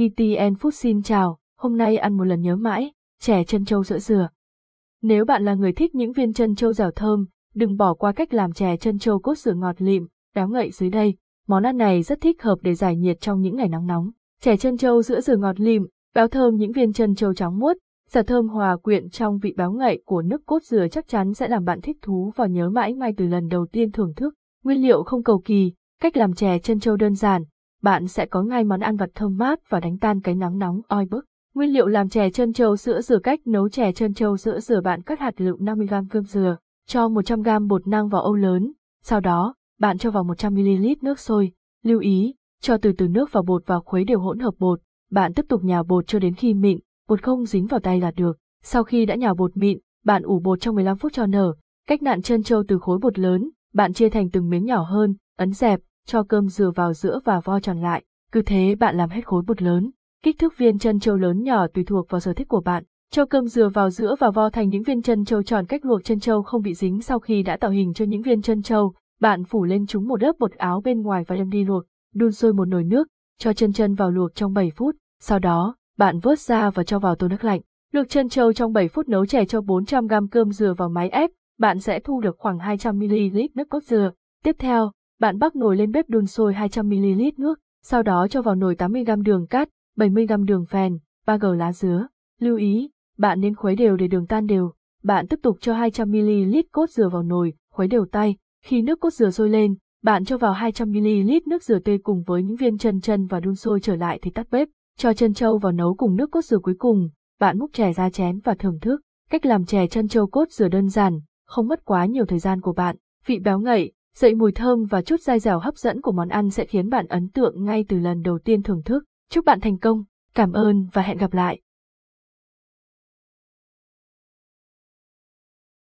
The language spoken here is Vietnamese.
ETN Food xin chào, hôm nay ăn một lần nhớ mãi, chè chân châu sữa dừa. Nếu bạn là người thích những viên chân châu dẻo thơm, đừng bỏ qua cách làm chè chân châu cốt sữa ngọt lịm, béo ngậy dưới đây. Món ăn này rất thích hợp để giải nhiệt trong những ngày nắng nóng. Chè chân châu sữa dừa ngọt lịm, béo thơm những viên chân châu trắng muốt, xả thơm hòa quyện trong vị béo ngậy của nước cốt dừa chắc chắn sẽ làm bạn thích thú và nhớ mãi ngay từ lần đầu tiên thưởng thức. Nguyên liệu không cầu kỳ, cách làm chè chân châu đơn giản, bạn sẽ có ngay món ăn vặt thơm mát và đánh tan cái nắng nóng oi bức. Nguyên liệu làm chè chân châu sữa dừa cách nấu chè chân châu sữa dừa bạn cắt hạt lựu 50g cơm dừa, cho 100g bột năng vào âu lớn, sau đó, bạn cho vào 100ml nước sôi, lưu ý, cho từ từ nước vào bột và khuấy đều hỗn hợp bột, bạn tiếp tục nhào bột cho đến khi mịn, bột không dính vào tay là được. Sau khi đã nhào bột mịn, bạn ủ bột trong 15 phút cho nở, cách nạn chân châu từ khối bột lớn, bạn chia thành từng miếng nhỏ hơn, ấn dẹp, cho cơm dừa vào giữa và vo tròn lại, cứ thế bạn làm hết khối bột lớn. Kích thước viên chân châu lớn nhỏ tùy thuộc vào sở thích của bạn. Cho cơm dừa vào giữa và vo thành những viên chân châu tròn cách luộc chân châu không bị dính sau khi đã tạo hình cho những viên chân châu. Bạn phủ lên chúng một lớp bột áo bên ngoài và đem đi luộc. Đun sôi một nồi nước, cho chân chân vào luộc trong 7 phút. Sau đó, bạn vớt ra và cho vào tô nước lạnh. Luộc chân châu trong 7 phút nấu chè cho 400g cơm dừa vào máy ép, bạn sẽ thu được khoảng 200ml nước cốt dừa. Tiếp theo, bạn bắc nồi lên bếp đun sôi 200ml nước, sau đó cho vào nồi 80g đường cát, 70g đường phèn, 3g lá dứa. Lưu ý, bạn nên khuấy đều để đường tan đều. Bạn tiếp tục cho 200ml cốt dừa vào nồi, khuấy đều tay. Khi nước cốt dừa sôi lên, bạn cho vào 200ml nước dừa tươi cùng với những viên chân chân và đun sôi trở lại thì tắt bếp. Cho chân trâu vào nấu cùng nước cốt dừa cuối cùng. Bạn múc chè ra chén và thưởng thức. Cách làm chè chân trâu cốt dừa đơn giản, không mất quá nhiều thời gian của bạn. Vị béo ngậy, dậy mùi thơm và chút dai dẻo hấp dẫn của món ăn sẽ khiến bạn ấn tượng ngay từ lần đầu tiên thưởng thức. Chúc bạn thành công, cảm ơn và hẹn gặp lại.